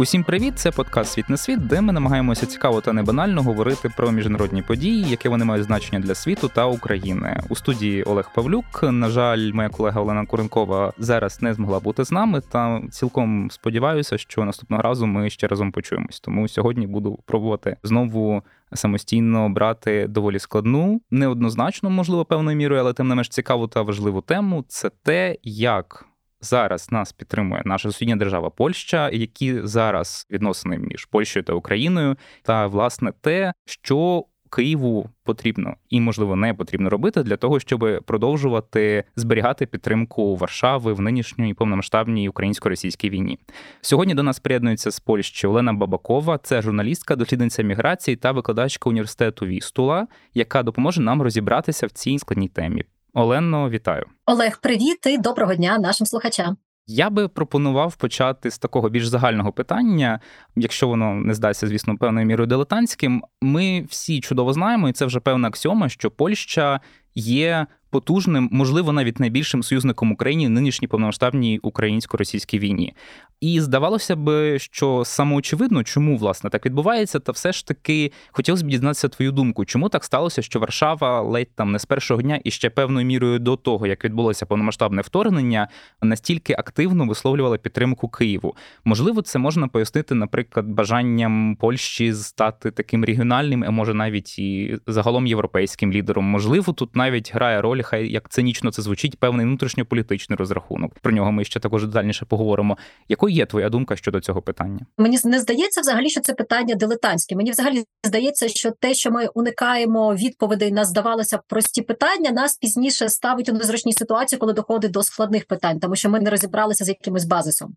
Усім привіт! Це подкаст Світ на світ, де ми намагаємося цікаво та небанально говорити про міжнародні події, які вони мають значення для світу та України. У студії Олег Павлюк. На жаль, моя колега Олена Куренкова зараз не змогла бути з нами. Та цілком сподіваюся, що наступного разу ми ще разом почуємось. Тому сьогодні буду пробувати знову. Самостійно брати доволі складну, неоднозначно, можливо, певною мірою, але тим не менш цікаву та важливу тему це те, як зараз нас підтримує наша сусідня держава Польща, які зараз відносини між Польщею та Україною, та власне те, що Києву потрібно і, можливо, не потрібно робити для того, щоб продовжувати зберігати підтримку Варшави в нинішній повномасштабній українсько-російській війні. Сьогодні до нас приєднується з Польщі Олена Бабакова, це журналістка, дослідниця міграції та викладачка університету Вістула, яка допоможе нам розібратися в цій складній темі. Олено, вітаю, Олег. Привіт і доброго дня нашим слухачам. Я би пропонував почати з такого більш загального питання, якщо воно не здасться, звісно, певною мірою дилетантським. Ми всі чудово знаємо, і це вже певна аксіома, що Польща є потужним, можливо, навіть найбільшим союзником України в нинішній повномасштабній українсько-російській війні. І здавалося б, що самоочевидно, чому власне так відбувається, та все ж таки хотілося б дізнатися твою думку, чому так сталося, що Варшава ледь там не з першого дня і ще певною мірою до того, як відбулося повномасштабне вторгнення, настільки активно висловлювала підтримку Києву. Можливо, це можна пояснити, наприклад, бажанням Польщі стати таким регіональним, а може навіть і загалом європейським лідером. Можливо, тут навіть грає роль, хай як цинічно це звучить, певний внутрішньополітичний розрахунок. Про нього ми ще також детальніше поговоримо. Якою є твоя думка щодо цього питання? Мені не здається, взагалі, що це питання дилетантське. Мені взагалі здається, що те, що ми уникаємо відповідей на здавалося прості питання, нас пізніше ставить у незручній ситуації, коли доходить до складних питань, тому що ми не розібралися з якимось базисом.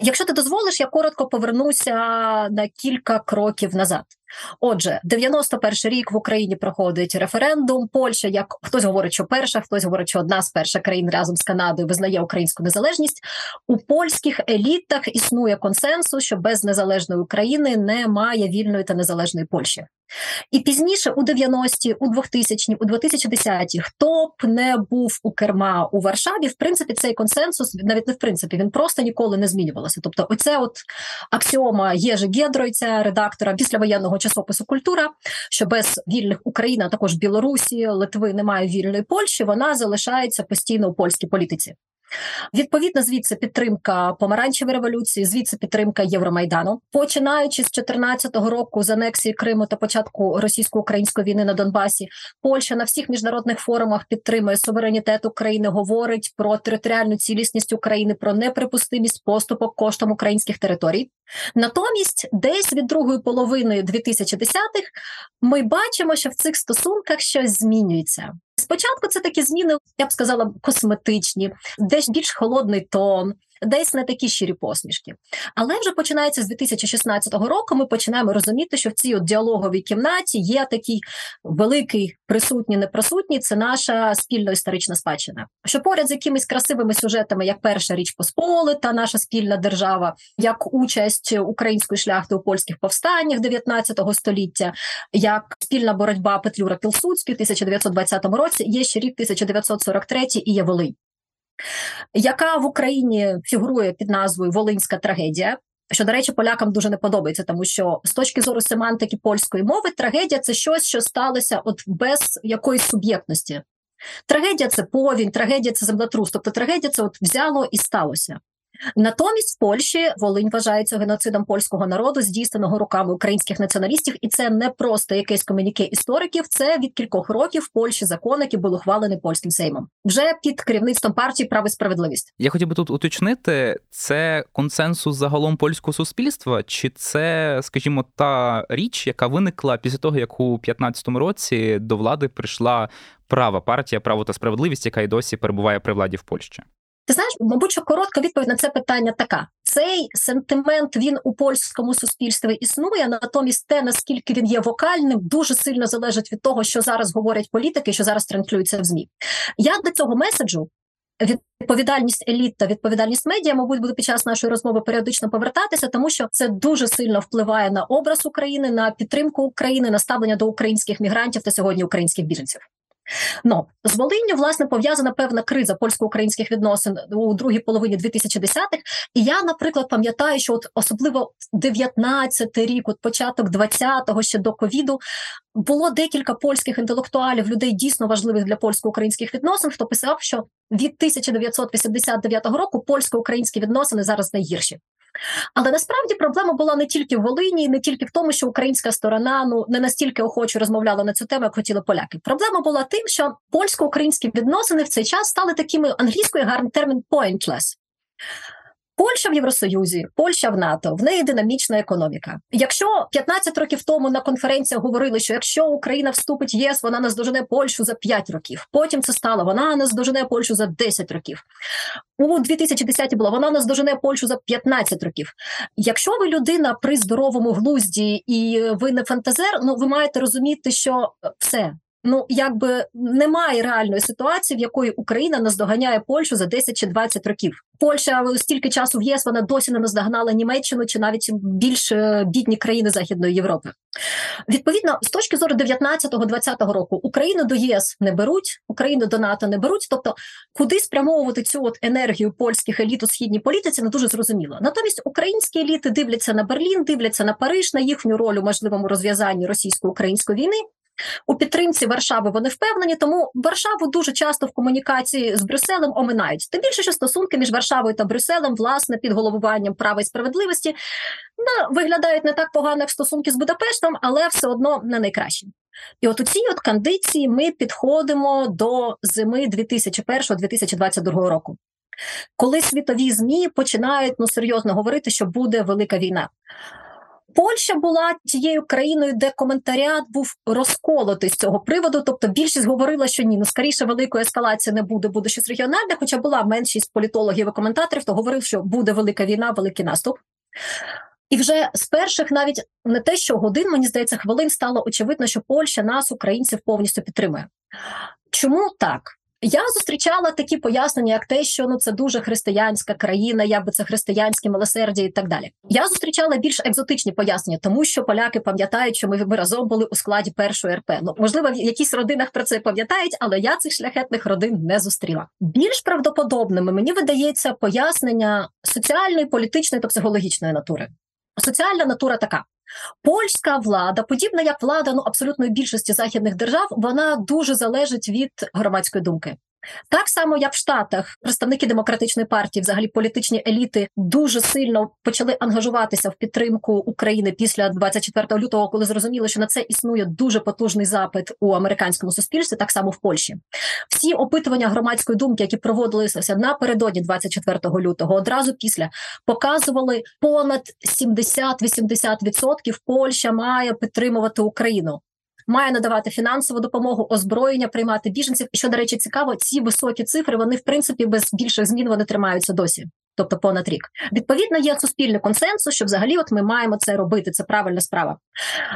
Якщо ти дозволиш, я коротко повернуся на кілька кроків назад. Отже, 91 рік в Україні проходить референдум. Польща, як хтось говорить, що перша, хтось говорить, що одна з перших країн разом з Канадою визнає українську незалежність. У польських елітах існує консенсус, що без незалежної України немає вільної та незалежної Польщі. І пізніше, у 90-ті, у 2000-ті, у 2010-ті, хто б не був у керма у Варшаві, в принципі, цей консенсус навіть не в принципі він просто ніколи не змінювався. Тобто, оце от аксіома Єжи Гєдройця, редактора післявоєнного часопису Культура, що без вільних України, а також Білорусі, Литви немає вільної Польщі, вона залишається постійно у польській політиці. Відповідно, звідси підтримка помаранчевої революції, звідси підтримка Євромайдану, починаючи з 2014 року з анексії Криму та початку російсько-української війни на Донбасі, Польща на всіх міжнародних форумах підтримує суверенітет України, говорить про територіальну цілісність України, про неприпустимість поступок коштом українських територій. Натомість, десь від другої половини 2010-х ми бачимо, що в цих стосунках щось змінюється. Спочатку це такі зміни, я б сказала, косметичні, десь більш холодний тон, десь не такі щирі посмішки. Але вже починається з 2016 року. Ми починаємо розуміти, що в цій от діалоговій кімнаті є такий великий присутній, неприсутній це наша спільна історична спадщина. Що поряд з якимись красивими сюжетами, як перша річ Посполита, наша спільна держава, як участь української шляхти у польських повстаннях 19 століття, як спільна боротьба Петлюра Пілсудський в 1920 році, є ще рік 1943 і є Волинь яка в Україні фігурує під назвою Волинська трагедія. Що, до речі, полякам дуже не подобається, тому що з точки зору семантики польської мови трагедія це щось, що сталося от без якоїсь суб'єктності. Трагедія це повінь, трагедія це землетрус, тобто трагедія це от взяло і сталося. Натомість в Польщі Волинь вважається геноцидом польського народу, здійсненого руками українських націоналістів, і це не просто якесь комуніке істориків. Це від кількох років в Польщі закон, який був ухвалений польським сеймом, вже під керівництвом партії «Право і справедливість. Я хотів би тут уточнити, це консенсус загалом польського суспільства, чи це, скажімо, та річ, яка виникла після того, як у 15 році до влади прийшла права партія право та справедливість, яка й досі перебуває при владі в Польщі. Ти знаєш, мабуть, що коротка відповідь на це питання така: цей сентимент він у польському суспільстві існує. Натомість, те наскільки він є вокальним, дуже сильно залежить від того, що зараз говорять політики, що зараз транслюється в змі. Я до цього меседжу. Відповідальність еліт та відповідальність медіа, мабуть, буде під час нашої розмови періодично повертатися, тому що це дуже сильно впливає на образ України, на підтримку України, на ставлення до українських мігрантів та сьогодні українських біженців. Ну з Волинню власне пов'язана певна криза польсько-українських відносин у другій половині 2010-х. І я, наприклад, пам'ятаю, що от особливо 19-й рік, от початок 20-го, ще до ковіду, було декілька польських інтелектуалів, людей дійсно важливих для польсько-українських відносин, хто писав, що від 1989 року польсько-українські відносини зараз найгірші. Але насправді проблема була не тільки в Волині, не тільки в тому, що українська сторона ну не настільки охоче розмовляла на цю тему, як хотіли поляки. Проблема була тим, що польсько-українські відносини в цей час стали такими англійською гарний термін «pointless». Польща в Євросоюзі, Польща в НАТО, в неї динамічна економіка. Якщо 15 років тому на конференціях говорили, що якщо Україна вступить в ЄС, вона наздожене Польщу за 5 років. Потім це стало вона наздожене Польщу за 10 років. У 2010 було вона наздожене Польщу за 15 років. Якщо ви людина при здоровому глузді і ви не фантазер, ну ви маєте розуміти, що все ну якби немає реальної ситуації, в якої Україна наздоганяє Польщу за 10 чи 20 років. Польща стільки часу в ЄС вона досі не наздогнала Німеччину чи навіть більш е, бідні країни Західної Європи. Відповідно, з точки зору 19-20 року Україну до ЄС не беруть, Україну до НАТО не беруть. Тобто, куди спрямовувати цю от енергію польських еліт у східній політиці, не дуже зрозуміло. Натомість українські еліти дивляться на Берлін, дивляться на Париж, на їхню роль у можливому розв'язанні російсько-української війни. У підтримці Варшави вони впевнені, тому Варшаву дуже часто в комунікації з Брюсселем оминають. Тим більше, що стосунки між Варшавою та Брюсселем, власне, під головуванням права і справедливості ну, виглядають не так погано, як стосунки з Будапештом, але все одно не найкращі. І от у цій от кондиції ми підходимо до зими 2001-2022 року. Коли світові змі починають ну серйозно говорити, що буде велика війна. Польща була тією країною, де коментаріат був розколотий з цього приводу. Тобто більшість говорила, що ні, ну скоріше великої ескалації не буде, буде щось регіональне. Хоча була меншість політологів і коментаторів, то говорив, що буде велика війна, великий наступ. І вже з перших, навіть не те, що годин, мені здається, хвилин стало очевидно, що Польща нас, українців, повністю підтримує. Чому так? Я зустрічала такі пояснення, як те, що ну це дуже християнська країна, якби це християнське милосердя і так далі. Я зустрічала більш екзотичні пояснення, тому що поляки пам'ятають, що ми, ми разом були у складі першої РП. Ну можливо, в якісь родинах про це пам'ятають, але я цих шляхетних родин не зустріла. Більш правдоподобними мені видається пояснення соціальної, політичної та психологічної натури. Соціальна натура така: Польська влада, подібна як влада ну абсолютної більшості західних держав, вона дуже залежить від громадської думки. Так само, як в Штатах, представники демократичної партії, взагалі політичні еліти, дуже сильно почали ангажуватися в підтримку України після 24 лютого, коли зрозуміли, що на це існує дуже потужний запит у американському суспільстві, так само в Польщі. Всі опитування громадської думки, які проводилися напередодні 24 лютого, одразу після показували понад 70-80% Польща має підтримувати Україну має надавати фінансову допомогу, озброєння, приймати біженців. І що до речі, цікаво, ці високі цифри вони в принципі без більших змін вони тримаються досі тобто понад рік. Відповідно, є суспільний консенсус, що взагалі от ми маємо це робити. Це правильна справа.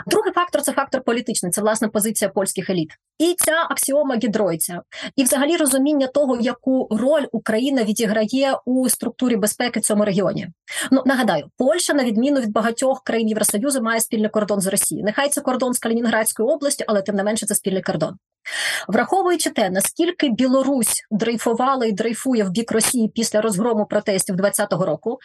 Другий фактор це фактор політичний, це власне позиція польських еліт. І ця аксіома гідройця, і взагалі розуміння того, яку роль Україна відіграє у структурі безпеки в цьому регіоні. Ну нагадаю, Польща, на відміну від багатьох країн Євросоюзу, має спільний кордон з Росією. Нехай це кордон з Калінінградською областю, але тим не менше це спільний кордон. Враховуючи те, наскільки Білорусь дрейфувала і дрейфує в бік Росії після розгрому протестів 2020 року,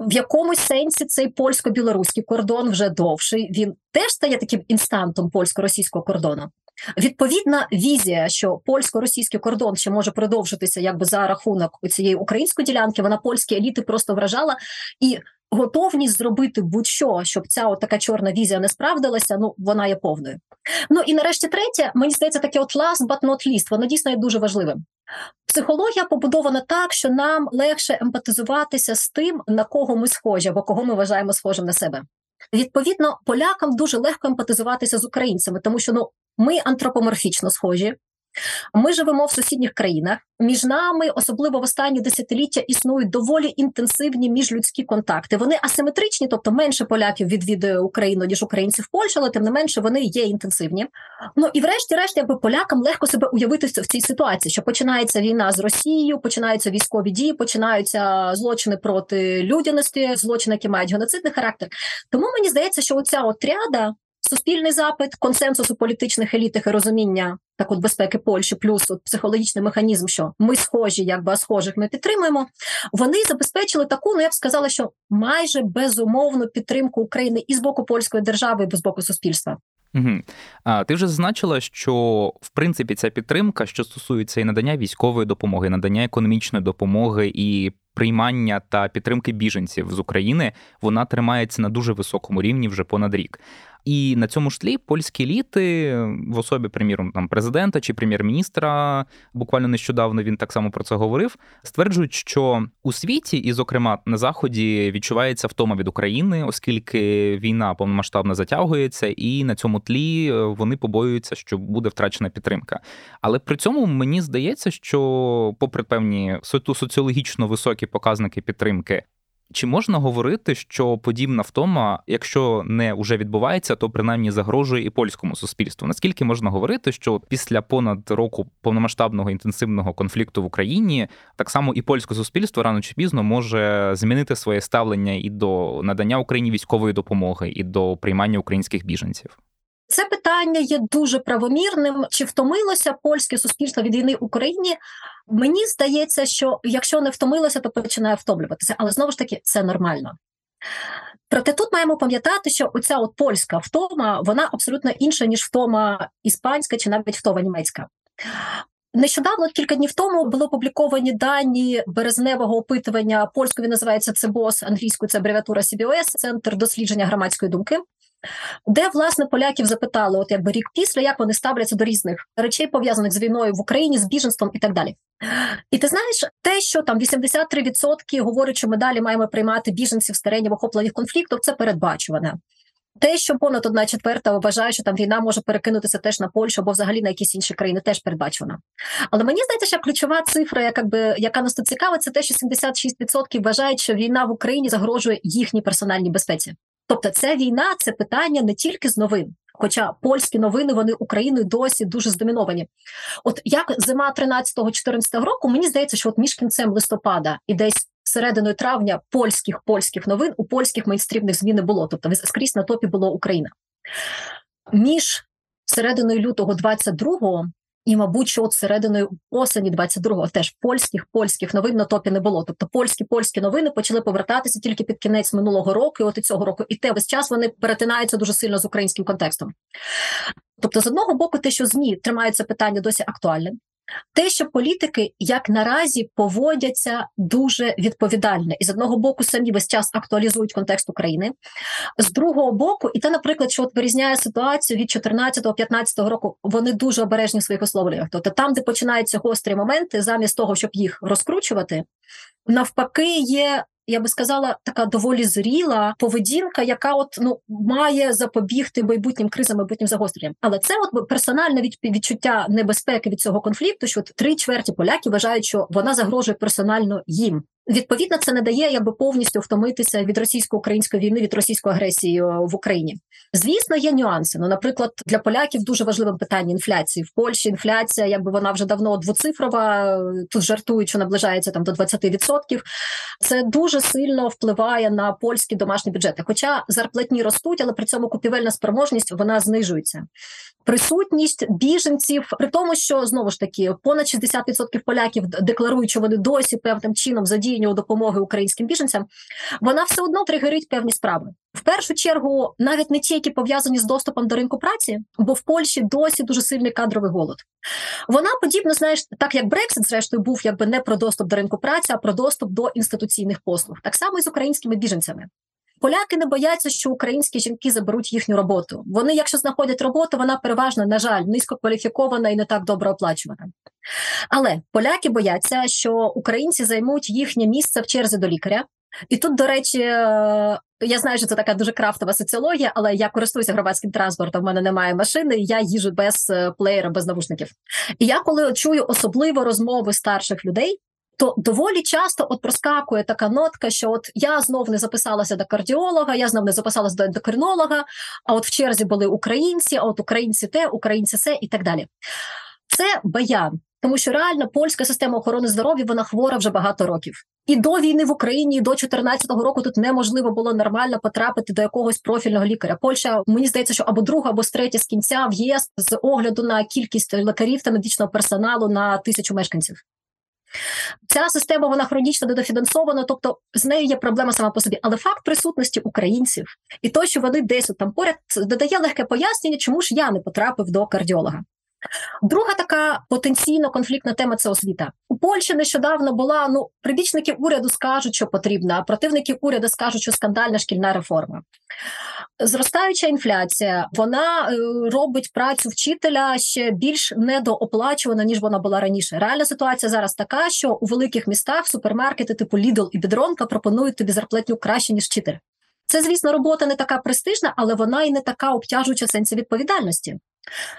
в якомусь сенсі цей польсько-білоруський кордон вже довший. Він теж стає таким інстантом польсько-російського кордону. Відповідна візія, що польсько-російський кордон ще може продовжитися якби за рахунок цієї української ділянки, вона польські еліти просто вражала і готовність зробити будь-що, щоб ця така чорна візія не справдилася. Ну вона є повною. Ну і нарешті третє, мені здається, таке от last but not least, воно дійсно є дуже важливим. Психологія побудована так, що нам легше емпатизуватися з тим, на кого ми схожі, або кого ми вважаємо схожим на себе. Відповідно, полякам дуже легко емпатизуватися з українцями, тому що ну ми антропоморфічно схожі. Ми живемо в сусідніх країнах. Між нами, особливо в останні десятиліття, існують доволі інтенсивні міжлюдські контакти. Вони асиметричні, тобто менше поляків відвідує Україну ніж українців Польщі, але тим не менше вони є інтенсивні. Ну і врешті-решт, якби полякам легко себе уявити в цій ситуації, що починається війна з Росією, починаються військові дії, починаються злочини проти людяності, злочини, які мають геноцидний характер. Тому мені здається, що оця отряда суспільний запит, консенсус у політичних елітах і розуміння так от безпеки Польщі, плюс от психологічний механізм, що ми схожі, якби а схожих ми підтримуємо. Вони забезпечили таку, ну я б сказала, що майже безумовну підтримку України і з боку польської держави, і з боку суспільства. Угу. А ти вже зазначила, що в принципі ця підтримка, що стосується і надання військової допомоги, надання економічної допомоги і приймання та підтримки біженців з України, вона тримається на дуже високому рівні вже понад рік. І на цьому ж тлі польські еліти, в особі, приміром, там президента чи прем'єр-міністра, буквально нещодавно він так само про це говорив. Стверджують, що у світі, і, зокрема, на заході відчувається втома від України, оскільки війна повномасштабно затягується, і на цьому тлі е, вони побоюються, що буде втрачена підтримка. Але при цьому мені здається, що, попри певні соціологічно високі показники підтримки. Чи можна говорити, що подібна втома, якщо не вже відбувається, то принаймні загрожує і польському суспільству? Наскільки можна говорити, що після понад року повномасштабного інтенсивного конфлікту в Україні так само і польське суспільство рано чи пізно може змінити своє ставлення і до надання Україні військової допомоги, і до приймання українських біженців? Це питання є дуже правомірним. Чи втомилося польське суспільство від війни Україні? Мені здається, що якщо не втомилося, то починає втомлюватися, але знову ж таки це нормально. Проте тут маємо пам'ятати, що оця от польська втома вона абсолютно інша, ніж втома іспанська чи навіть втома німецька. Нещодавно, кілька днів тому, було опубліковані дані березневого опитування польською називається ЦБОС, англійською це абревіатура CBOS, Центр дослідження громадської думки де власне поляків запитали, от якби рік після, як вони ставляться до різних речей, пов'язаних з війною в Україні, з біженством і так далі. І ти знаєш, те, що там 83% говорять, що ми далі маємо приймати біженців з теренів охоплених конфліктів, це передбачуване. Те, що понад одна четверта вважає, що там війна може перекинутися теж на Польщу або взагалі на якісь інші країни, теж передбачена. Але мені здається, що ключова цифра, яка би яка нас тут цікава, це те, що 76% вважають, що війна в Україні загрожує їхній персональній безпеці. Тобто, ця війна це питання не тільки з новин. Хоча польські новини вони Україною досі дуже здоміновані. От як зима 13-14 року, мені здається, що от між кінцем листопада і десь серединою травня польських польських новин у польських мейнстрімних змін не було. Тобто скрізь на топі було Україна. Між серединою лютого 22-го і, мабуть, що от серединою осені 22-го теж польських польських новин на топі не було. Тобто польські польські новини почали повертатися тільки під кінець минулого року, і от і цього року, і те весь час вони перетинаються дуже сильно з українським контекстом. Тобто, з одного боку, те, що змі тримаються питання досі актуальним, те, що політики як наразі поводяться дуже відповідально, і з одного боку самі весь час актуалізують контекст України, з другого боку, і те, наприклад, що от вирізняє ситуацію від 14-15 року, вони дуже обережні в своїх висловлюваннях. Тобто там, де починаються гострі моменти, замість того, щоб їх розкручувати, навпаки, є я би сказала, така доволі зріла поведінка, яка от ну має запобігти майбутнім кризам, майбутнім загостренням. Але це от персональне відчуття небезпеки від цього конфлікту, що три чверті поляків вважають, що вона загрожує персонально їм. Відповідно, це не дає якби повністю втомитися від російсько-української війни, від російської агресії е, в Україні. Звісно, є нюанси. Ну, наприклад, для поляків дуже важливим питання інфляції в Польщі. Інфляція, якби вона вже давно двоцифрова. Тут жартують, що наближається там до 20%. Це дуже сильно впливає на польські домашні бюджети. Хоча зарплатні ростуть, але при цьому купівельна спроможність вона знижується. Присутність біженців, при тому, що знову ж таки понад 60% поляків декларують, що вони досі певним чином задіяні у допомоги українським біженцям, вона все одно тригерить певні справи. В першу чергу, навіть не ті, які пов'язані з доступом до ринку праці, бо в Польщі досі дуже сильний кадровий голод. Вона подібно, знаєш, так як Брексит, зрештою, був якби не про доступ до ринку праці, а про доступ до інституційних послуг, так само і з українськими біженцями. Поляки не бояться, що українські жінки заберуть їхню роботу. Вони, якщо знаходять роботу, вона переважно, на жаль, низько кваліфікована і не так добре оплачувана. Але поляки бояться, що українці займуть їхнє місце в черзі до лікаря. І тут, до речі, е, я знаю, що це така дуже крафтова соціологія, але я користуюся громадським транспортом. в мене немає машини, я їжу без е, плеєра, без навушників. І я коли чую особливо розмови старших людей, то доволі часто от проскакує така нотка, що от я знов не записалася до кардіолога, я знов не записалася до ендокринолога, а от в черзі були українці, а от українці те, українці це і так далі. Це баян. тому що реально польська система охорони здоров'я вона хвора вже багато років. І до війни в Україні, і до 2014 року тут неможливо було нормально потрапити до якогось профільного лікаря. Польща мені здається, що або друга, або третя з кінця в ЄС з огляду на кількість лікарів та медичного персоналу на тисячу мешканців. Ця система вона хронічно недофінансована, тобто з нею є проблема сама по собі. Але факт присутності українців і то, що вони десь там поряд, додає легке пояснення, чому ж я не потрапив до кардіолога. Друга така потенційно конфліктна тема це освіта. У Польщі нещодавно була ну прибічники уряду скажуть, що потрібна, а противники уряду скажуть, що скандальна шкільна реформа. Зростаюча інфляція вона е, робить працю вчителя ще більш недооплачувано, ніж вона була раніше. Реальна ситуація зараз така, що у великих містах супермаркети типу Lidl і Бідронка пропонують тобі зарплатню краще ніж вчитель. Це, звісно, робота не така престижна, але вона і не така обтяжуюча в сенсі відповідальності.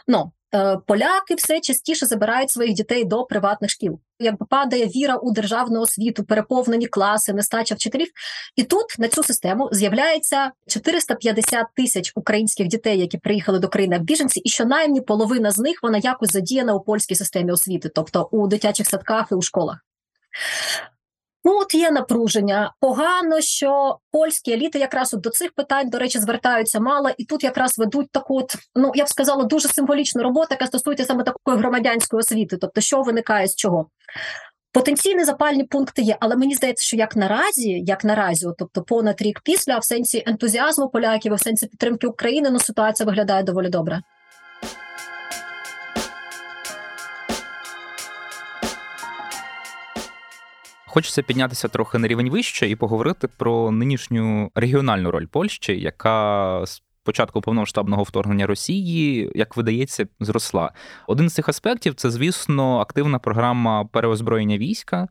Ну, Е, поляки все частіше забирають своїх дітей до приватних шкіл. Якби падає віра у державну освіту, переповнені класи, нестача вчителів. І тут на цю систему з'являється 450 тисяч українських дітей, які приїхали до країни в біженці, і щонаймні половина з них вона якось задіяна у польській системі освіти, тобто у дитячих садках і у школах. Ну, от є напруження. Погано, що польські еліти якраз от до цих питань, до речі, звертаються мало, і тут якраз ведуть таку, от, ну я б сказала, дуже символічну роботу, яка стосується саме такої громадянської освіти, тобто, що виникає з чого. Потенційні запальні пункти є, але мені здається, що як наразі, як наразі, тобто понад рік після, в сенсі ентузіазму поляків, в сенсі підтримки України, ну ситуація виглядає доволі добре. Хочеться піднятися трохи на рівень вище і поговорити про нинішню регіональну роль Польщі, яка з початку повномасштабного вторгнення Росії, як видається, зросла. Один з цих аспектів це, звісно, активна програма переозброєння війська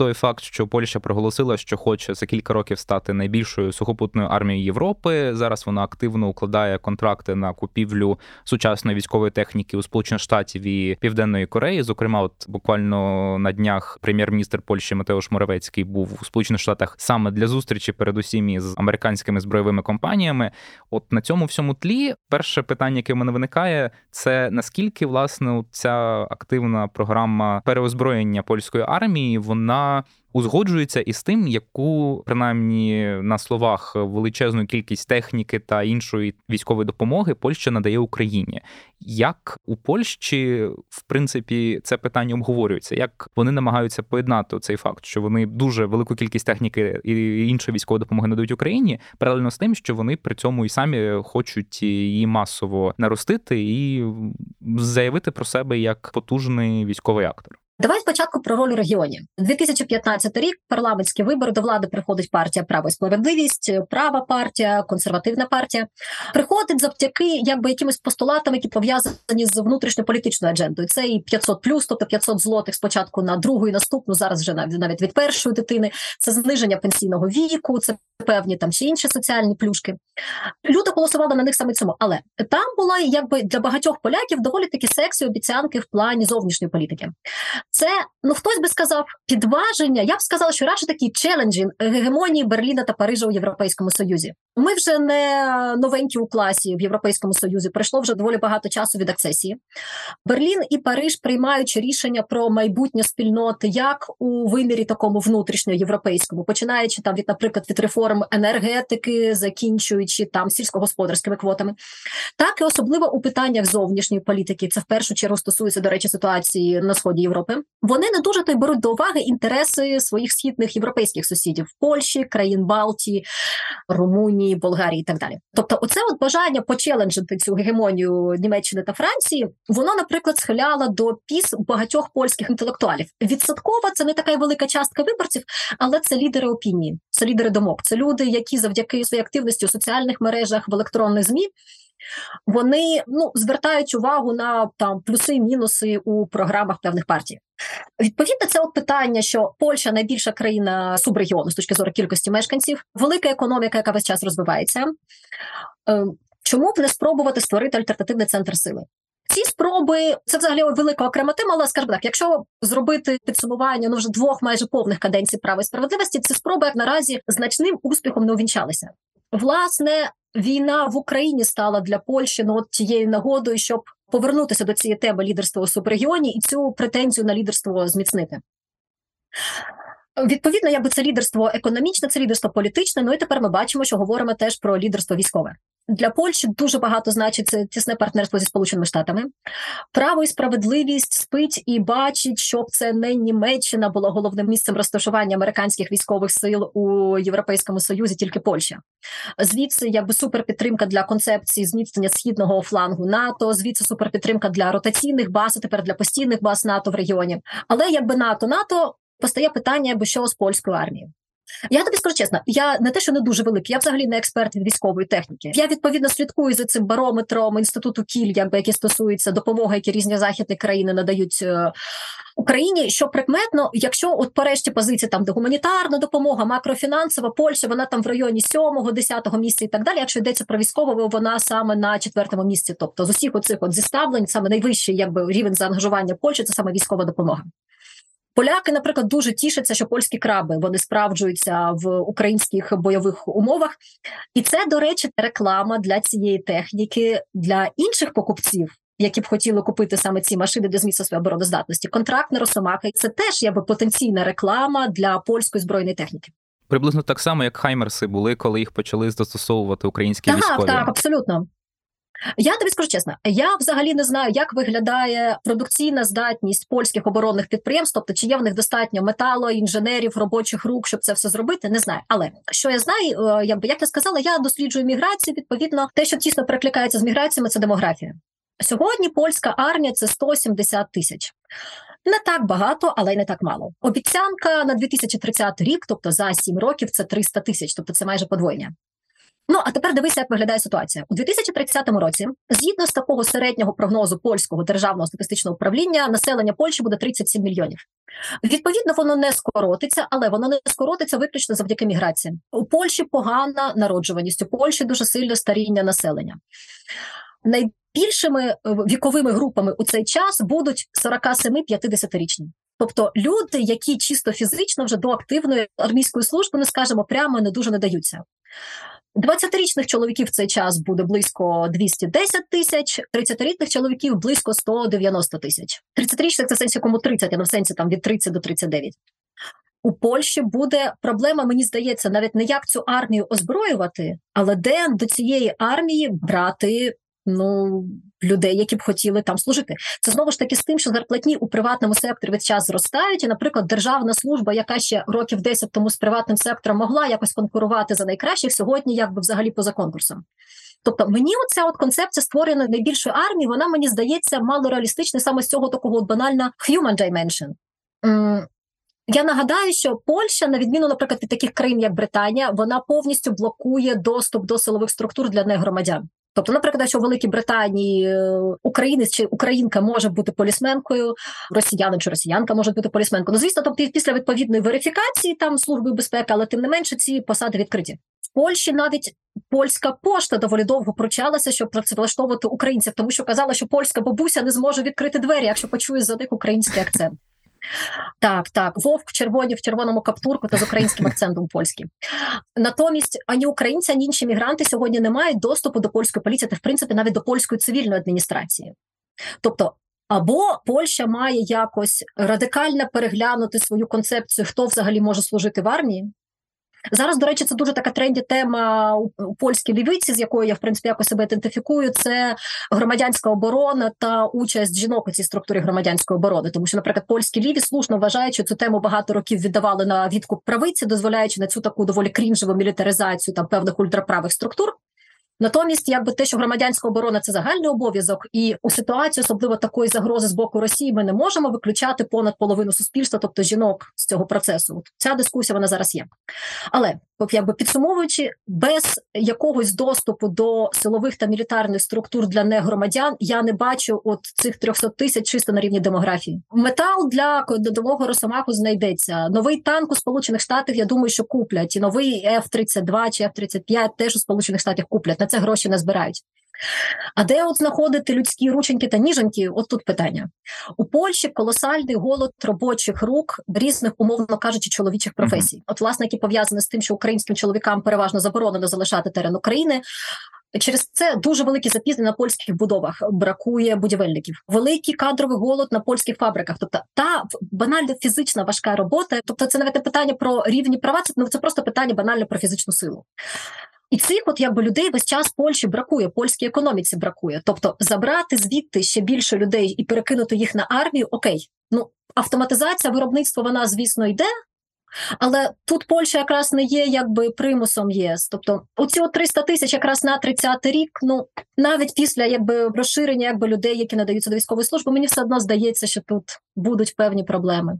той факт, що Польща проголосила, що хоче за кілька років стати найбільшою сухопутною армією Європи. Зараз вона активно укладає контракти на купівлю сучасної військової техніки у Сполучених Штатів і Південної Кореї. Зокрема, от буквально на днях прем'єр-міністр Польщі Матеуш Моравецький був у Сполучених Штатах саме для зустрічі, передусім із американськими збройовими компаніями. От на цьому всьому тлі перше питання, яке в мене виникає, це наскільки власне ця активна програма переозброєння польської армії вона узгоджується із тим, яку принаймні на словах величезну кількість техніки та іншої військової допомоги Польща надає Україні. Як у Польщі в принципі це питання обговорюється? Як вони намагаються поєднати цей факт, що вони дуже велику кількість техніки і іншої військової допомоги надають Україні, паралельно з тим, що вони при цьому і самі хочуть її масово наростити і заявити про себе як потужний військовий актор? Давай спочатку про роль регіонів. 2015 рік парламентські вибори до влади приходить партія Право і справедливість, права партія, консервативна партія. Приходить завдяки якби якимось постулатам, які пов'язані з внутрішньополітичною аджендою. Це і 500 плюс, тобто 500 злотих спочатку на другу і наступну, зараз вже навіть від першої дитини. Це зниження пенсійного віку, це певні там чи інші соціальні плюшки. Люди голосували на них саме цьому, але там була якби для багатьох поляків доволі такі сексі обіцянки в плані зовнішньої політики. Це ну хтось би сказав підваження. Я б сказала, що радше такі челенджі гегемонії Берліна та Парижа у Європейському Союзі. Ми вже не новенькі у класі в Європейському Союзі. Пройшло вже доволі багато часу від акцесії. Берлін і Париж приймаючи рішення про майбутнє спільноти, як у вимірі такому внутрішньоєвропейському, починаючи там від, наприклад, від реформ енергетики, закінчуючи там сільськогосподарськими квотами, так і особливо у питаннях зовнішньої політики. Це в першу чергу стосується, до речі, ситуації на сході Європи. Вони не дуже то й беруть до уваги інтереси своїх східних європейських сусідів Польщі, країн Балтії, Румунії, Болгарії і так далі. Тобто, оце от бажання почеленджити цю гегемонію Німеччини та Франції, воно, наприклад, схиляло до піс багатьох польських інтелектуалів. Відсоткова це не така велика частка виборців, але це лідери опінії, це лідери думок. Це люди, які завдяки своїй активності у соціальних мережах в електронних змі вони ну звертають увагу на там плюси і мінуси у програмах певних партій. Відповідно, це от питання, що Польща найбільша країна субрегіону з точки зору кількості мешканців, велика економіка, яка весь час розвивається. Е, чому б не спробувати створити альтернативний центр сили? Ці спроби це взагалі велика окрема тема, але скажімо так, якщо зробити підсумування ну вже двох майже повних каденцій права і справедливості, ці спроби наразі значним успіхом не увінчалися. Власне, війна в Україні стала для Польщі ну, от тією нагодою, щоб повернутися до цієї теми лідерства у субрегіоні і цю претензію на лідерство зміцнити. Відповідно, якби це лідерство економічне, це лідерство політичне. Ну і тепер ми бачимо, що говоримо теж про лідерство військове. Для Польщі дуже багато значить це тісне партнерство зі Сполученими Штатами. Право і справедливість спить і бачить, щоб це не Німеччина була головним місцем розташування американських військових сил у Європейському Союзі, тільки Польща. Звідси, якби суперпідтримка для концепції зміцнення східного флангу НАТО, звідси суперпідтримка для ротаційних баз, а тепер для постійних баз НАТО в регіоні. Але якби НАТО НАТО постає питання, бо що з польською армією. Я тобі скажу чесно, я не те, що не дуже великий, я взагалі не експерт від військової техніки. Я відповідно слідкую за цим барометром інституту Кіль, якби які стосуються допомоги, які різні західні країни надають е, Україні. Що прикметно, якщо от по решті позиції там де гуманітарна допомога, макрофінансова, Польща, вона там в районі 7-10 місця і так далі. Якщо йдеться про військову, вона саме на четвертому місці. Тобто з усіх оцих от зіставлень, саме найвищий якби рівень заангажування Польщі, це саме військова допомога. Поляки, наприклад, дуже тішаться, що польські краби вони справджуються в українських бойових умовах, і це, до речі, реклама для цієї техніки для інших покупців. Які б хотіли купити саме ці машини для зміцнення своєї обороноздатності, контракт на Росомаха це теж якби потенційна реклама для польської збройної техніки. Приблизно так само, як Хаймерси були, коли їх почали застосовувати українські так, військові. Так, так, абсолютно. Я тобі скажу чесно, я взагалі не знаю, як виглядає продукційна здатність польських оборонних підприємств, тобто чи є в них достатньо металу, інженерів, робочих рук, щоб це все зробити, не знаю. Але що я знаю, е, якби як я сказала, я досліджую міграцію. Відповідно, те, що тісно перекликається з міграціями, це демографія. Сьогодні польська армія це 170 тисяч. Не так багато, але й не так мало. Обіцянка на 2030 рік, тобто за 7 років, це 300 тисяч, тобто це майже подвоєння. Ну а тепер дивися, як виглядає ситуація у 2030 році. Згідно з такого середнього прогнозу польського державного статистичного управління, населення Польщі буде 37 мільйонів. Відповідно, воно не скоротиться, але воно не скоротиться виключно завдяки міграції. У Польщі погана народжуваність, у Польщі дуже сильне старіння населення. Найбільшими е, віковими групами у цей час будуть 47-50-річні. Тобто люди, які чисто фізично вже до активної армійської служби, не скажемо прямо, не дуже не даються. 20-річних чоловіків в цей час буде близько 210 тисяч, 30-річних чоловіків близько 190 тисяч. 30-річних це в сенсі кому 30, а не в сенсі там від 30 до 39. У Польщі буде проблема, мені здається, навіть не як цю армію озброювати, але де до цієї армії брати ну людей, які б хотіли там служити. Це знову ж таки з тим, що зарплатні у приватному секторі від час зростають, і, наприклад, державна служба, яка ще років 10 тому з приватним сектором могла якось конкурувати за найкращих, сьогодні якби взагалі поза конкурсом. Тобто мені оця от концепція створення найбільшої армії, вона мені здається мало реалістична саме з цього такого от банально human dimension. Я нагадаю, що Польща, на відміну, наприклад, від таких країн, як Британія, вона повністю блокує доступ до силових структур для негромадян. Тобто, наприклад, що в Великій Британії е, українець чи українка може бути полісменкою, росіянин чи росіянка може бути полісменкою. Ну, звісно, тобто після відповідної верифікації там служби безпеки, але тим не менше ці посади відкриті. В Польщі навіть польська пошта доволі довго пручалася, щоб працевлаштовувати українців, тому що казала, що польська бабуся не зможе відкрити двері, якщо почує за них український акцент. Так, так, вовк червоні в червоному каптурку та з українським акцентом польським. Натомість ані українці, ані інші мігранти сьогодні не мають доступу до польської поліції, та в принципі навіть до польської цивільної адміністрації. Тобто, або Польща має якось радикально переглянути свою концепцію, хто взагалі може служити в армії, Зараз, до речі, це дуже така тренді тема у польській лівиці, з якою я в принципі якось себе ідентифікую. Це громадянська оборона та участь жінок у цій структурі громадянської оборони. Тому що, наприклад, польські ліві слушно вважають, що цю тему багато років віддавали на відкуп правиці, дозволяючи на цю таку доволі крінжеву мілітаризацію там певних ультраправих структур. Натомість, якби те, що громадянська оборона це загальний обов'язок, і у ситуації, особливо такої загрози з боку Росії, ми не можемо виключати понад половину суспільства, тобто жінок з цього процесу. Ця дискусія вона зараз є. Але якби підсумовуючи, без якогось доступу до силових та мілітарних структур для негромадян я не бачу от цих 300 тисяч чисто на рівні демографії. Метал для додового росомаху знайдеться. Новий танк у Сполучених Штатах. Я думаю, що куплять і новий F-32 чи F-35 теж у Сполучених Штатах куплять. На це гроші не збирають. А де от знаходити людські рученьки та ніженьки? От тут питання у Польщі колосальний голод робочих рук різних, умовно кажучи, чоловічих професій. Uh-huh. От, власне, які пов'язані з тим, що українським чоловікам переважно заборонено залишати терен України. Через це дуже великі запізнення на польських будовах. Бракує будівельників, великий кадровий голод на польських фабриках. Тобто та банально фізична важка робота. Тобто, це навіть не питання про рівні права, це ну це просто питання банально про фізичну силу. І цих, от якби людей весь час Польщі бракує, польській економіці бракує. Тобто забрати звідти ще більше людей і перекинути їх на армію. Окей, ну автоматизація виробництва вона звісно йде. Але тут Польща якраз не є якби примусом ЄС. Тобто, оці 300 тисяч якраз на 30-й рік. Ну навіть після якби розширення якби людей, які надаються до військової служби, мені все одно здається, що тут будуть певні проблеми.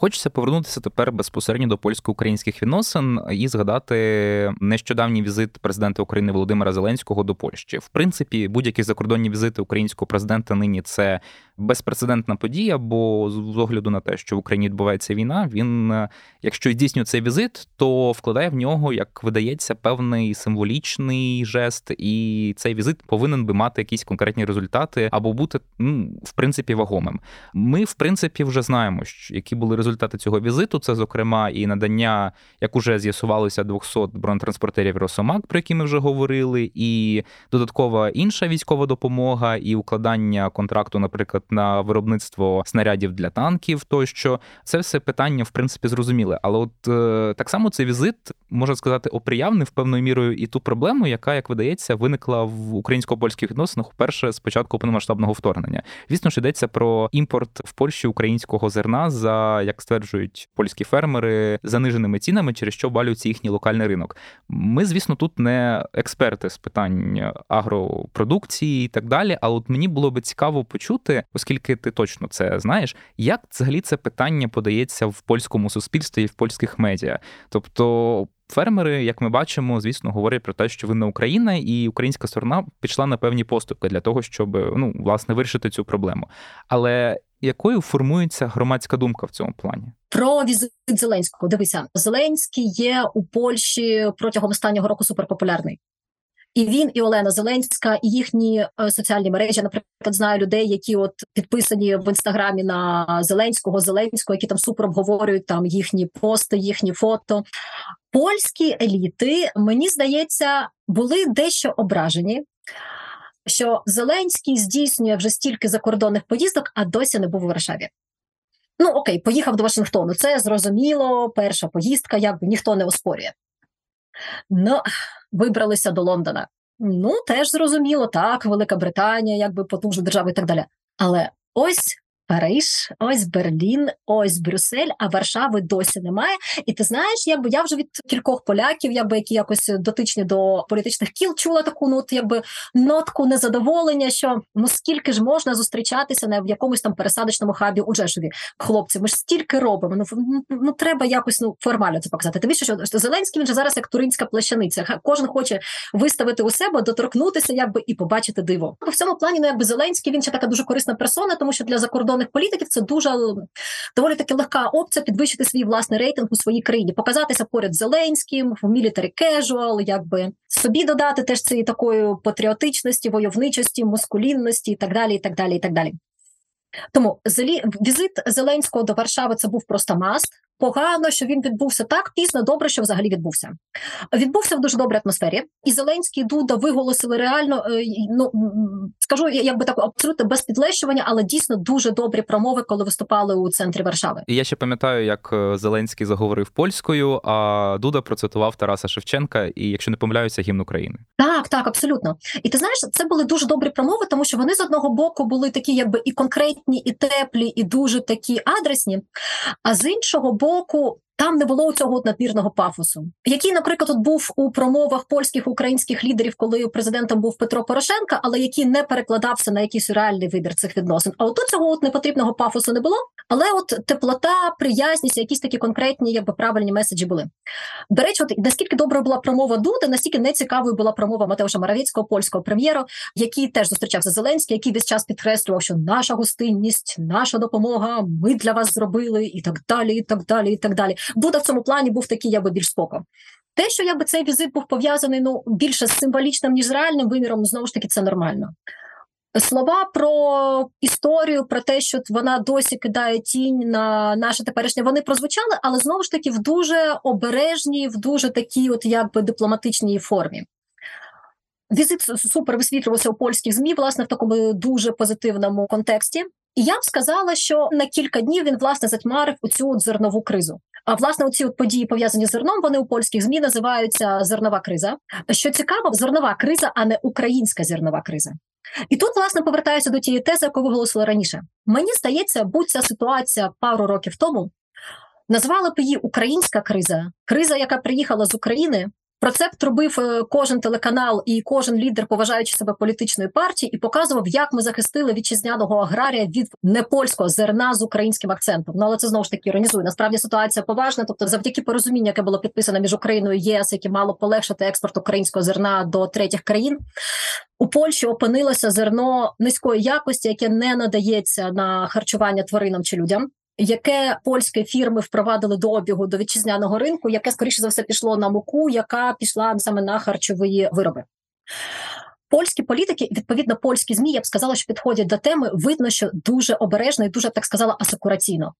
Хочеться повернутися тепер безпосередньо до польсько-українських відносин і згадати нещодавній візит президента України Володимира Зеленського до Польщі. В принципі, будь-які закордонні візити українського президента нині це безпрецедентна подія, бо з огляду на те, що в Україні відбувається війна, він, якщо здійснює цей візит, то вкладає в нього, як видається, певний символічний жест, і цей візит повинен би мати якісь конкретні результати або бути ну, в принципі вагомим. Ми, в принципі, вже знаємо, що які були результати цього візиту. Це, зокрема, і надання, як уже з'ясувалося, 200 бронетранспортерів Росомак, про які ми вже говорили, і додаткова інша військова допомога, і укладання контракту, наприклад на виробництво снарядів для танків, тощо це все питання, в принципі, зрозуміле. Але от е, так само цей візит можна сказати оприявнив певною мірою і ту проблему, яка, як видається, виникла в українсько-польських відносинах вперше з початку повномасштабного вторгнення. Звісно ж йдеться про імпорт в Польщі українського зерна за як стверджують польські фермери, заниженими цінами, через що балюється їхній локальний ринок. Ми, звісно, тут не експерти з питань агропродукції і так далі. Але от мені було би цікаво почути, оскільки ти точно це знаєш, як взагалі це питання подається в польському суспільстві і в польських медіа. Тобто. Фермери, як ми бачимо, звісно, говорять про те, що винна Україна і українська сторона пішла на певні поступки для того, щоб ну власне вирішити цю проблему. Але якою формується громадська думка в цьому плані? Про візит Зеленського дивися, Зеленський є у Польщі протягом останнього року суперпопулярний. І він, і Олена Зеленська, і їхні е, соціальні мережі, наприклад, знаю людей, які от підписані в інстаграмі на Зеленського, Зеленського, які там супер обговорюють там їхні пости, їхні фото. Польські еліти, мені здається, були дещо ображені. Що Зеленський здійснює вже стільки закордонних поїздок, а досі не був у Варшаві. Ну окей, поїхав до Вашингтону. Це зрозуміло, перша поїздка, якби ніхто не оспорює. Ну, вибралися до Лондона. Ну, теж зрозуміло, так, Велика Британія, якби потужна держава і так далі. Але ось Париж, ось Берлін, ось Брюссель, а Варшави досі немає. І ти знаєш, якби я вже від кількох поляків, якби які якось дотичні до політичних кіл, чула таку ну, якби нотку незадоволення, що ну скільки ж можна зустрічатися на в якомусь там пересадочному хабі у Жешові. Хлопці, ми ж стільки робимо. Ну ну, ну треба якось ну формально це показати. Ти більше, що Зеленський він же зараз як туринська плащаниця. Кожен хоче виставити у себе, доторкнутися, якби і побачити диво. В цьому плані ну якби Зеленський він ще така дуже корисна персона, тому що для закордону закордонних політиків це дуже доволі таки легка опція підвищити свій власний рейтинг у своїй країні, показатися поряд з Зеленським, в military casual, якби собі додати теж цієї такої патріотичності, войовничості, мускулінності і так далі. і так далі, і так далі. Тому візит Зеленського до Варшави це був просто маст. Погано, що він відбувся так пізно, добре, що взагалі відбувся. Відбувся в дуже добрій атмосфері, і Зеленський і Дуда виголосили реально. Е, ну скажу, якби так абсолютно без підлещування, але дійсно дуже добрі промови, коли виступали у центрі Варшави. І Я ще пам'ятаю, як е, Зеленський заговорив польською, а Дуда процитував Тараса Шевченка, і якщо не помиляюся, гімн України. Так, так, абсолютно. І ти знаєш, це були дуже добрі промови, тому що вони з одного боку були такі, якби і конкретні, і теплі, і дуже такі адресні. А з іншого боку боку. Там не було цього надмірного пафосу, який, наприклад, от був у промовах польських українських лідерів, коли президентом був Петро Порошенка, але який не перекладався на якийсь реальний вибір цих відносин. А от цього от непотрібного пафосу не було. Але от теплота, приязність, якісь такі конкретні, якби правильні меседжі були. До речі, от наскільки добра була промова Дуди, настільки нецікавою була промова Матеуша Моравецького, польського прем'єра, який теж зустрічався Зеленський, який весь час підкреслював, що наша гостинність, наша допомога, ми для вас зробили, і так далі, і так далі, і так далі. Дуда в цьому плані був такий, якби більш споко. Те, що якби цей візит був пов'язаний ну більше з символічним ніж з реальним виміром, знову ж таки, це нормально. Слова про історію, про те, що вона досі кидає тінь на наше теперішнє, вони прозвучали, але знову ж таки в дуже обережній, в дуже такій, от якби дипломатичній формі. Візит супер висвітлювався у польських змі, власне, в такому дуже позитивному контексті. І я б сказала, що на кілька днів він власне затьмарив оцю от зернову кризу. А власне, оці от події пов'язані з зерном, вони у польських змі називаються зернова криза. Що цікаво, зернова криза, а не українська зернова криза. І тут, власне, повертаюся до тієї тези, яку виголосила раніше. Мені здається, будь ця ситуація пару років тому назвали б її українська криза, криза, яка приїхала з України, про це б трубив е, кожен телеканал і кожен лідер, поважаючи себе політичної партії, і показував, як ми захистили вітчизняного аграрія від непольського зерна з українським акцентом. Ну але це знову ж таки іронізує. Насправді ситуація поважна. Тобто, завдяки порозумінню, яке було підписане між Україною і ЄС, яке мало полегшити експорт українського зерна до третіх країн. У Польщі опинилося зерно низької якості, яке не надається на харчування тваринам чи людям яке польські фірми впровадили до обігу до вітчизняного ринку, яке скоріше за все пішло на муку, яка пішла саме на харчові вироби. Польські політики, відповідно, польські змі, я б сказала, що підходять до теми, видно, що дуже обережно і дуже так сказала асекураційно.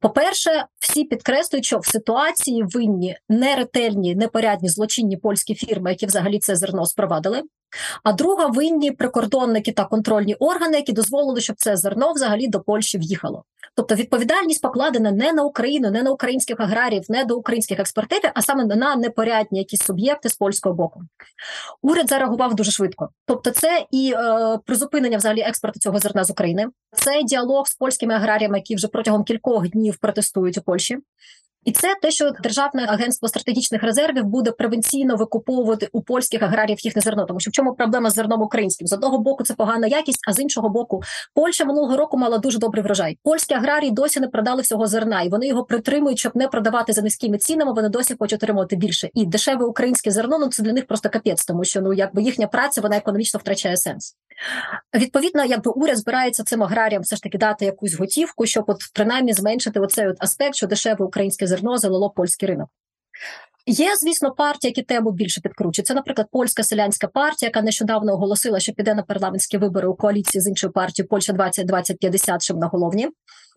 По-перше, всі підкреслюють, що в ситуації винні неретельні, непорядні злочинні польські фірми, які взагалі це зерно спровадили. А друга винні прикордонники та контрольні органи, які дозволили, щоб це зерно взагалі до Польщі в'їхало. Тобто відповідальність покладена не на Україну, не на українських аграріїв, не до українських експортерів, а саме на непорядні якісь суб'єкти з польського боку. Уряд зареагував дуже швидко. Тобто, це і е, призупинення взагалі експорту цього зерна з України, це діалог з польськими аграріями, які вже протягом кількох днів протестують у Польщі. І це те, що Державне агентство стратегічних резервів буде превенційно викуповувати у польських аграріїв їхнє зерно. Тому що в чому проблема з зерном українським? З одного боку це погана якість, а з іншого боку, Польща минулого року мала дуже добрий врожай. Польські аграрії досі не продали всього зерна, і вони його притримують, щоб не продавати за низькими цінами. Вони досі хочуть отримувати більше. І дешеве українське зерно ну це для них просто капець, тому що ну якби їхня праця вона економічно втрачає сенс. Відповідно, якби уряд збирається цим аграріям все ж таки дати якусь готівку, щоб от принаймні зменшити оцей от аспект, що дешеве українське зерно залило польський ринок. Є, звісно, партії, які тему більше підкручують. Це, наприклад, польська селянська партія, яка нещодавно оголосила, що піде на парламентські вибори у коаліції з іншою партією Польща 2020-50, чим на головні.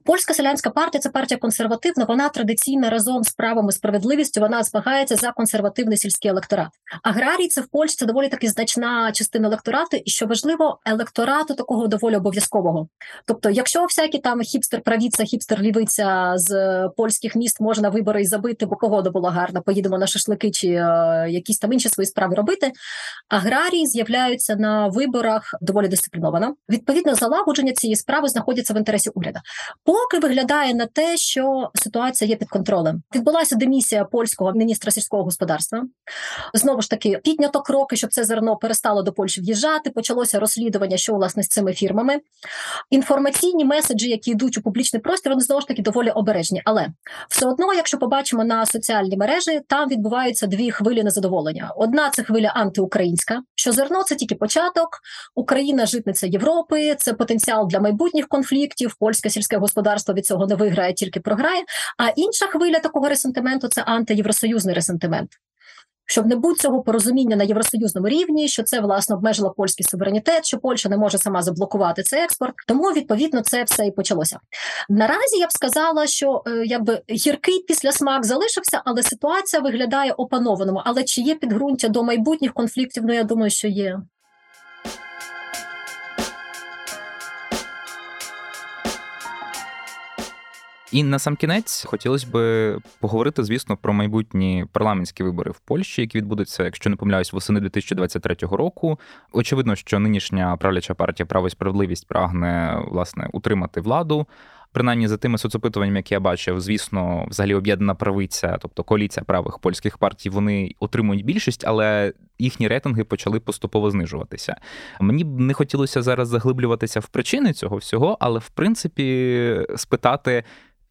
Польська селянська партія це партія консервативна. Вона традиційно разом з правом і справедливістю вона змагається за консервативний сільський електорат. Аграрій це в Польщі доволі таки значна частина електорату, і що важливо, електорату такого доволі обов'язкового. Тобто, якщо всякі там хіпстер правіця, хіпстер лівиця з польських міст можна вибори і забити, бо погода була гарна, поїдемо на шашлики чи е, якісь там інші свої справи робити. Аграрії з'являються на виборах доволі дисципліновано. Відповідно, залагодження цієї справи знаходяться в інтересі уряду поки виглядає на те, що ситуація є під контролем. Відбулася демісія польського міністра сільського господарства. Знову ж таки, піднято кроки, щоб це зерно перестало до Польщі в'їжджати. Почалося розслідування, що власне з цими фірмами. Інформаційні меседжі, які йдуть у публічний простір, вони знову ж таки доволі обережні. Але все одно, якщо побачимо на соціальні мережі, там відбуваються дві хвилі незадоволення. Одна це хвиля антиукраїнська, що зерно це тільки початок. Україна житниця Європи, це потенціал для майбутніх конфліктів. Польське сільське господарство господарство від цього не виграє, тільки програє. А інша хвиля такого ресентименту це антиєвросоюзний ресентимент. Щоб не будь цього порозуміння на євросоюзному рівні, що це власне обмежило польський суверенітет, що Польща не може сама заблокувати цей експорт. Тому відповідно це все і почалося. Наразі я б сказала, що е, якби гіркий післясмак залишився, але ситуація виглядає опанованому. Але чи є підґрунтя до майбутніх конфліктів? Ну я думаю, що є. І на сам кінець хотілося б поговорити, звісно, про майбутні парламентські вибори в Польщі, які відбудуться, якщо не помиляюсь, восени 2023 року. Очевидно, що нинішня правляча партія право і справедливість прагне власне утримати владу. Принаймні за тими соцопитуваннями, які я бачив, звісно, взагалі об'єднана правиця, тобто коаліція правих польських партій, вони отримують більшість, але їхні рейтинги почали поступово знижуватися. Мені б не хотілося зараз заглиблюватися в причини цього всього, але в принципі спитати,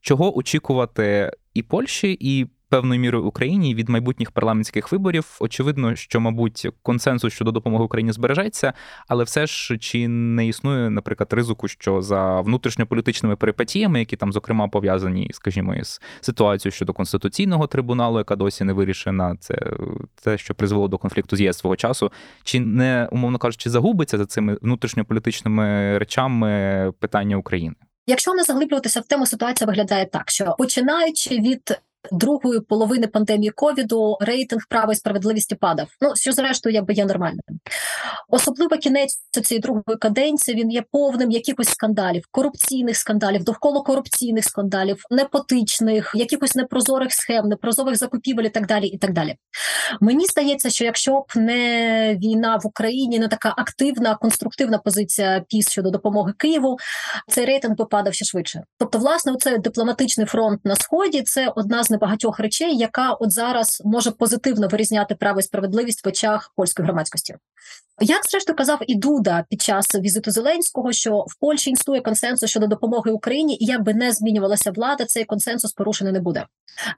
чого очікувати і Польщі, і певною мірою Україні від майбутніх парламентських виборів. Очевидно, що, мабуть, консенсус щодо допомоги Україні збережеться, але все ж чи не існує, наприклад, ризику, що за внутрішньополітичними перипетіями, які там, зокрема, пов'язані, скажімо, із ситуацією щодо конституційного трибуналу, яка досі не вирішена, це те, що призвело до конфлікту з ЄС свого часу, чи не умовно кажучи, загубиться за цими внутрішньополітичними речами питання України? Якщо не заглиблюватися в тему, ситуація виглядає так, що починаючи від другої половини пандемії ковіду рейтинг права і справедливості падав. Ну що зрештою, якби є нормальним. Особливо кінець цієї другої каденції він є повним якихось скандалів, корупційних скандалів, довкола корупційних скандалів, непотичних, якихось непрозорих схем, непрозорих закупівель і так далі. І так далі. Мені здається, що якщо б не війна в Україні, не така активна конструктивна позиція ПІС щодо допомоги Києву, цей рейтинг би падав ще швидше. Тобто, власне, оцей дипломатичний фронт на сході це одна з небагатьох речей, яка от зараз може позитивно вирізняти право і справедливість в очах польської громадськості. Як зрештою казав і Дуда під час візиту Зеленського, що в Польщі існує консенсус щодо допомоги Україні, і як би не змінювалася влада, цей консенсус порушений не буде.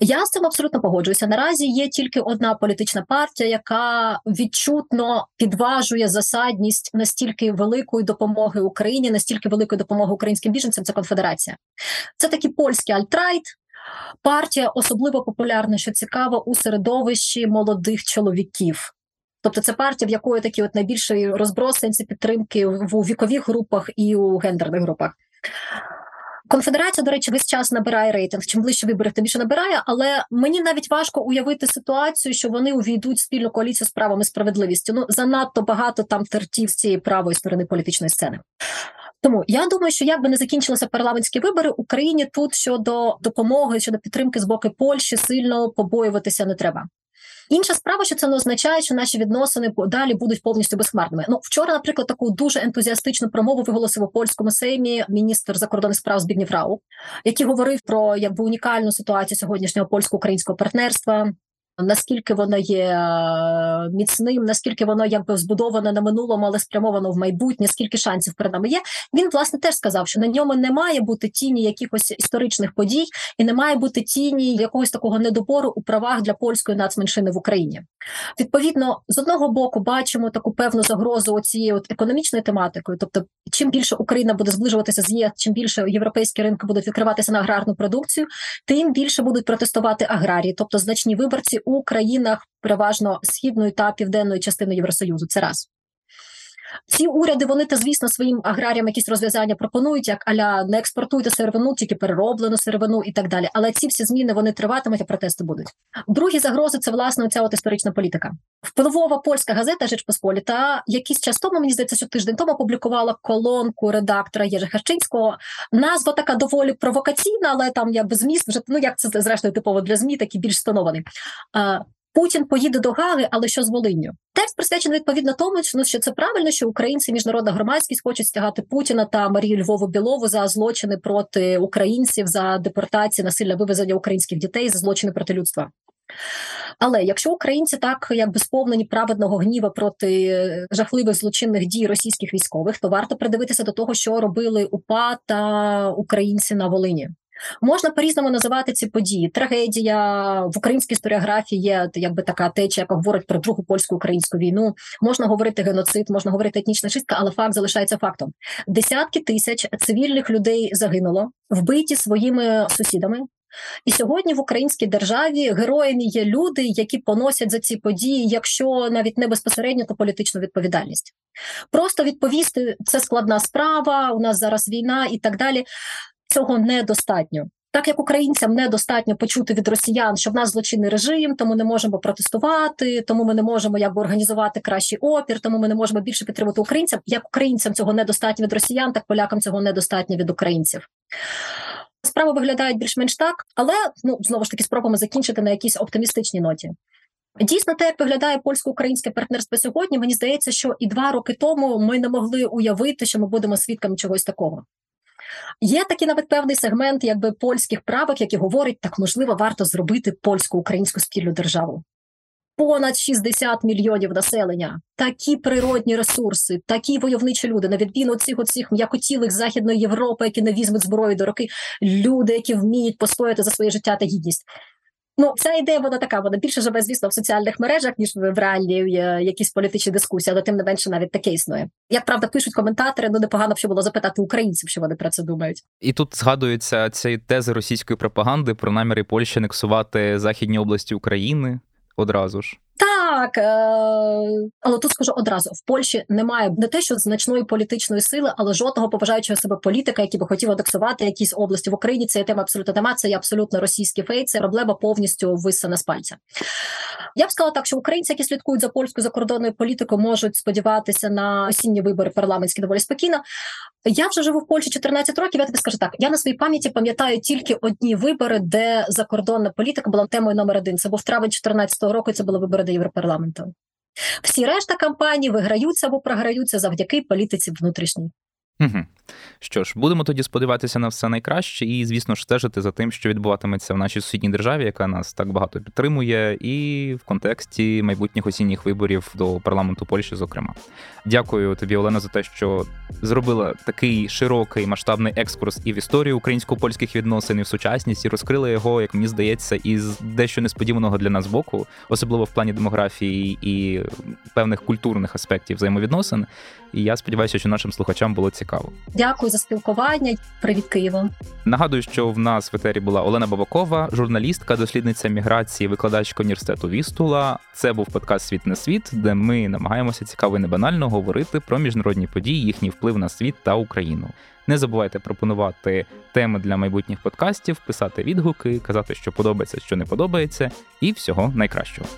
Я з цим абсолютно погоджуюся. Наразі є тільки одна політична партія, яка відчутно підважує засадність настільки великої допомоги Україні, настільки великої допомоги українським біженцям. Це конфедерація. Це такі польські alt-right. Партія особливо популярна, що цікаво у середовищі молодих чоловіків. Тобто це партія, в якої такі от найбільший розброс сенсі підтримки в вікових групах і у гендерних групах. Конфедерація, до речі, весь час набирає рейтинг. Чим ближче виборів, тим більше набирає. Але мені навіть важко уявити ситуацію, що вони увійдуть в спільну коаліцію з правом і справедливістю. Ну занадто багато там тертів з цієї правої сторони політичної сцени. Тому я думаю, що як би не закінчилися парламентські вибори, Україні тут щодо допомоги, щодо підтримки з боку Польщі сильно побоюватися не треба. Інша справа, що це не означає, що наші відносини далі будуть повністю безхмарними. Ну вчора, наприклад, таку дуже ентузіастичну промову виголосив у польському сеймі міністр закордонних справ Збігнів Рау, який говорив про якби унікальну ситуацію сьогоднішнього польсько-українського партнерства наскільки воно є е, міцним, наскільки воно якби збудоване на минулому, але спрямовано в майбутнє, скільки шансів перед нами є. Він власне теж сказав, що на ньому не має бути тіні якихось історичних подій, і не має бути тіні якогось такого недобору у правах для польської нацменшини в Україні. Відповідно, з одного боку бачимо таку певну загрозу цією от економічною тематикою, тобто, чим більше Україна буде зближуватися з ЄС, чим більше європейські ринки будуть відкриватися на аграрну продукцію, тим більше будуть протестувати аграрії, тобто значні виборці у країнах переважно східної та південної частини Євросоюзу. Це раз. Ці уряди вони та звісно своїм аграріям якісь розв'язання пропонують, як аля не експортуйте сировину, тільки перероблену сировину і так далі. Але ці всі зміни вони триватимуть, а протести будуть. Другі загрози це власне ця от історична політика. Впливова польська газета Жечпосполіта якийсь час тому мені здається, що тиждень тому опублікувала колонку редактора Єжи Харчинського. Назва така доволі провокаційна, але там якби зміст вже ну як це зрештою типово для змі, такий більш встановлений. Путін поїде до Гаги, але що з Волинню? Текст присвячений відповідно тому, ну, що це правильно, що українці, міжнародна громадськість хочуть стягати Путіна та Марію Львову Білову за злочини проти українців, за депортації, насильне вивезення українських дітей, за злочини проти людства. Але якщо українці так якби сповнені праведного гніва проти жахливих злочинних дій російських військових, то варто придивитися до того, що робили УПА та українці на Волині. Можна по-різному називати ці події. Трагедія в українській історіографії є якби така течія, яка говорить про другу польську українську війну. Можна говорити геноцид, можна говорити етнічна чистка, але факт залишається фактом. Десятки тисяч цивільних людей загинуло, вбиті своїми сусідами. І сьогодні в українській державі героями є люди, які поносять за ці події, якщо навіть не безпосередньо, то політичну відповідальність. Просто відповісти це складна справа. У нас зараз війна і так далі цього недостатньо. Так як українцям недостатньо почути від росіян, що в нас злочинний режим, тому не можемо протестувати, тому ми не можемо якби організувати кращий опір, тому ми не можемо більше підтримати українцям. Як українцям цього недостатньо від росіян, так полякам цього недостатньо від українців. Справи виглядають більш-менш так, але ну знову ж таки спробуємо закінчити на якійсь оптимістичній ноті. Дійсно, те, як виглядає польсько-українське партнерство сьогодні, мені здається, що і два роки тому ми не могли уявити, що ми будемо свідками чогось такого. Є такий навіть певний сегмент, якби польських правок, які говорять, так можливо, варто зробити польсько-українську спільну державу. Понад 60 мільйонів населення, такі природні ресурси, такі войовничі люди, на відміну цих оцих м'якотілих західної Європи, які не візьмуть зброю до роки, люди, які вміють постояти за своє життя та гідність. Ну, ця ідея вона така, вона більше живе, звісно, в соціальних мережах, ніж в реальній е, якісь політичні дискусії, але тим не менше навіть таке існує. Як правда, пишуть коментатори, ну непогано б ще було запитати українців, що вони про це думають. І тут згадуються ці тези російської пропаганди про наміри Польщі анексувати західні області України одразу ж. Так Так, е- але тут скажу одразу: в Польщі немає не те, що значної політичної сили, але жодного побажаючого себе політика, який би хотів адексувати якісь області в Україні. Це тема абсолютно нема. Це є абсолютно російський фейк, це проблема повністю висана з пальця. Я б сказала так, що українці, які слідкують за польською закордонною політикою, можуть сподіватися на осінні вибори парламентські доволі спокійно. Я вже живу в Польщі 14 років. Я тобі скажу так: я на своїй пам'яті пам'ятаю тільки одні вибори, де закордонна політика була темою номер один. Це був травень 2014 року. Це були вибори до Європарламенту. Всі решта кампаній виграються або програються завдяки політиці внутрішній. Угу. Що ж, будемо тоді сподіватися на все найкраще, і, звісно ж, стежити за тим, що відбуватиметься в нашій сусідній державі, яка нас так багато підтримує, і в контексті майбутніх осінніх виборів до парламенту Польщі, зокрема. Дякую тобі, Олена, за те, що зробила такий широкий масштабний екскурс і в історію українсько-польських відносин, і в сучасність, і розкрила його, як мені здається, із дещо несподіваного для нас боку, особливо в плані демографії і певних культурних аспектів взаємовідносин. І я сподіваюся, що нашим слухачам було цікаво. Дякую за спілкування. Привіт, Києву. Нагадую, що в нас в етері була Олена Бабакова, журналістка, дослідниця міграції, викладачка університету Вістула. Це був подкаст Світ на світ, де ми намагаємося цікаво і небанально говорити про міжнародні події, їхній вплив на світ та Україну. Не забувайте пропонувати теми для майбутніх подкастів, писати відгуки, казати, що подобається, що не подобається, і всього найкращого.